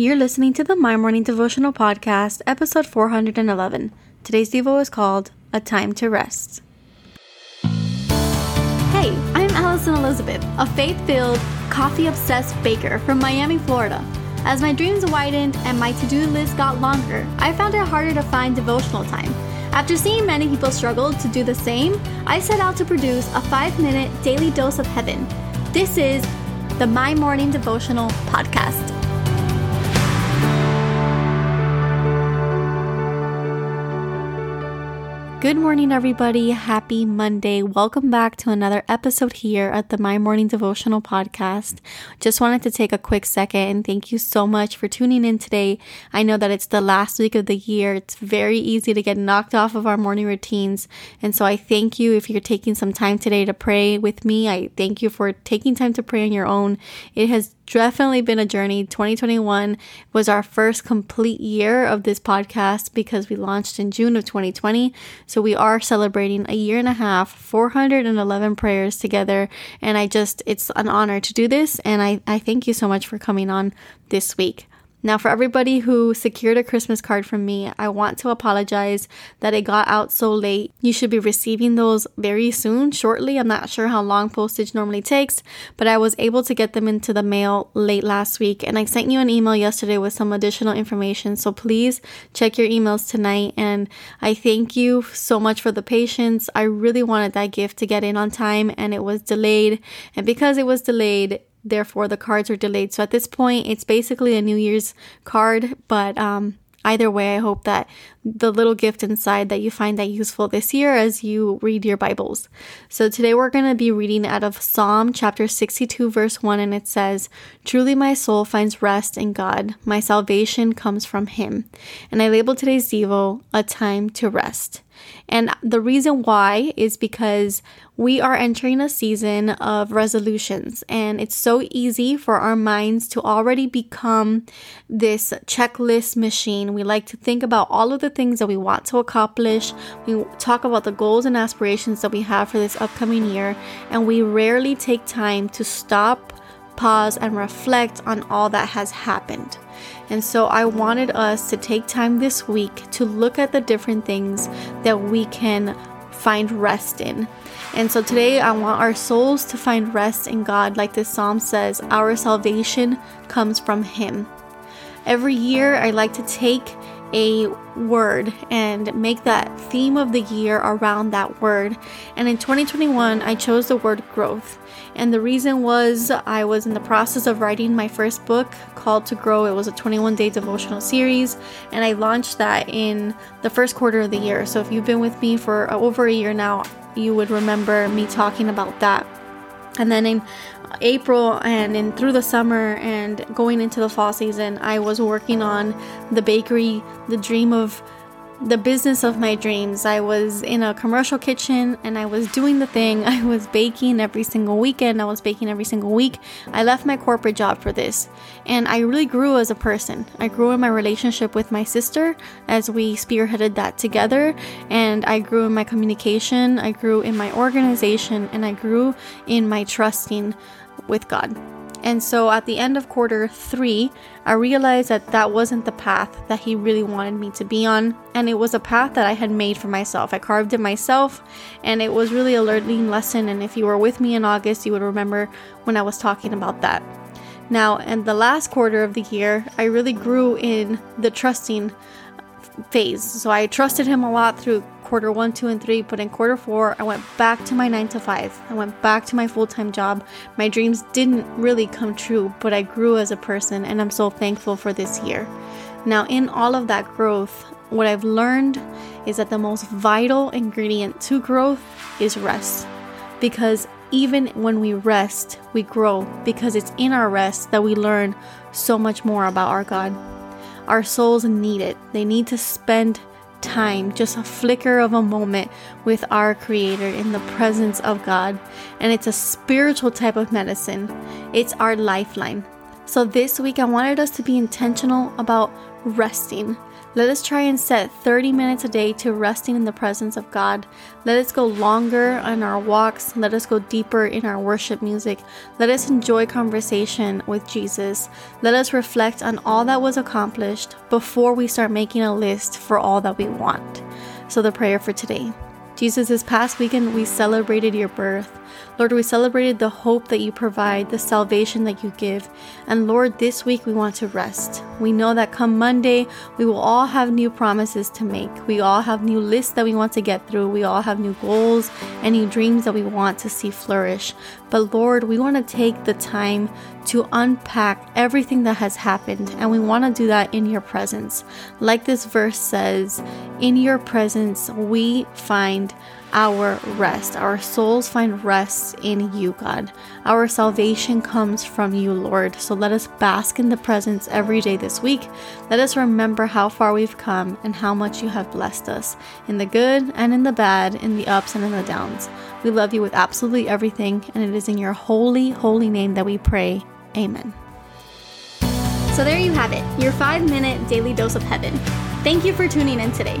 You're listening to the My Morning Devotional Podcast, episode 411. Today's Devo is called A Time to Rest. Hey, I'm Alison Elizabeth, a faith filled, coffee obsessed baker from Miami, Florida. As my dreams widened and my to do list got longer, I found it harder to find devotional time. After seeing many people struggle to do the same, I set out to produce a five minute daily dose of heaven. This is the My Morning Devotional Podcast. Good morning, everybody. Happy Monday. Welcome back to another episode here at the My Morning Devotional Podcast. Just wanted to take a quick second and thank you so much for tuning in today. I know that it's the last week of the year. It's very easy to get knocked off of our morning routines. And so I thank you if you're taking some time today to pray with me. I thank you for taking time to pray on your own. It has definitely been a journey. 2021 was our first complete year of this podcast because we launched in June of 2020. So we are celebrating a year and a half, 411 prayers together. And I just, it's an honor to do this. And I, I thank you so much for coming on this week. Now, for everybody who secured a Christmas card from me, I want to apologize that it got out so late. You should be receiving those very soon, shortly. I'm not sure how long postage normally takes, but I was able to get them into the mail late last week. And I sent you an email yesterday with some additional information. So please check your emails tonight. And I thank you so much for the patience. I really wanted that gift to get in on time, and it was delayed. And because it was delayed, therefore the cards are delayed. So at this point, it's basically a New Year's card, but um, either way, I hope that the little gift inside that you find that useful this year as you read your Bibles. So today we're going to be reading out of Psalm chapter 62 verse 1 and it says, "Truly my soul finds rest in God. My salvation comes from him." And I labeled today's devo a time to rest. And the reason why is because we are entering a season of resolutions, and it's so easy for our minds to already become this checklist machine. We like to think about all of the things that we want to accomplish. We talk about the goals and aspirations that we have for this upcoming year, and we rarely take time to stop, pause, and reflect on all that has happened. And so I wanted us to take time this week to look at the different things that we can find rest in. And so today I want our souls to find rest in God, like this psalm says, our salvation comes from Him. Every year I like to take a word and make that theme of the year around that word. And in 2021, I chose the word growth. And the reason was I was in the process of writing my first book called To Grow. It was a 21 day devotional series, and I launched that in the first quarter of the year. So if you've been with me for over a year now, you would remember me talking about that. And then in April and in through the summer and going into the fall season, I was working on the bakery, the dream of the business of my dreams. I was in a commercial kitchen and I was doing the thing. I was baking every single weekend. I was baking every single week. I left my corporate job for this. And I really grew as a person. I grew in my relationship with my sister as we spearheaded that together. And I grew in my communication. I grew in my organization. And I grew in my trusting with God. And so at the end of quarter three, I realized that that wasn't the path that He really wanted me to be on. And it was a path that I had made for myself. I carved it myself, and it was really a learning lesson. And if you were with me in August, you would remember when I was talking about that. Now, in the last quarter of the year, I really grew in the trusting phase. So I trusted Him a lot through quarter one, two, and three. But in quarter four, I went back to my nine to five. I went back to my full time job. My dreams didn't really come true, but I grew as a person, and I'm so thankful for this year. Now, in all of that growth, what I've learned is that the most vital ingredient to growth is rest. Because even when we rest, we grow because it's in our rest that we learn so much more about our God. Our souls need it. They need to spend time, just a flicker of a moment with our Creator in the presence of God. And it's a spiritual type of medicine, it's our lifeline. So this week, I wanted us to be intentional about resting. Let us try and set 30 minutes a day to resting in the presence of God. Let us go longer on our walks. Let us go deeper in our worship music. Let us enjoy conversation with Jesus. Let us reflect on all that was accomplished before we start making a list for all that we want. So, the prayer for today. Jesus, this past weekend we celebrated your birth. Lord, we celebrated the hope that you provide, the salvation that you give. And Lord, this week we want to rest. We know that come Monday, we will all have new promises to make. We all have new lists that we want to get through. We all have new goals and new dreams that we want to see flourish. But Lord, we want to take the time to unpack everything that has happened, and we want to do that in your presence. Like this verse says, in your presence we find our rest. Our souls find rest in you, God. Our salvation comes from you, Lord. So let us bask in the presence every day this week. Let us remember how far we've come and how much you have blessed us in the good and in the bad, in the ups and in the downs. We love you with absolutely everything, and it is in your holy, holy name that we pray. Amen. So there you have it, your five minute daily dose of heaven. Thank you for tuning in today.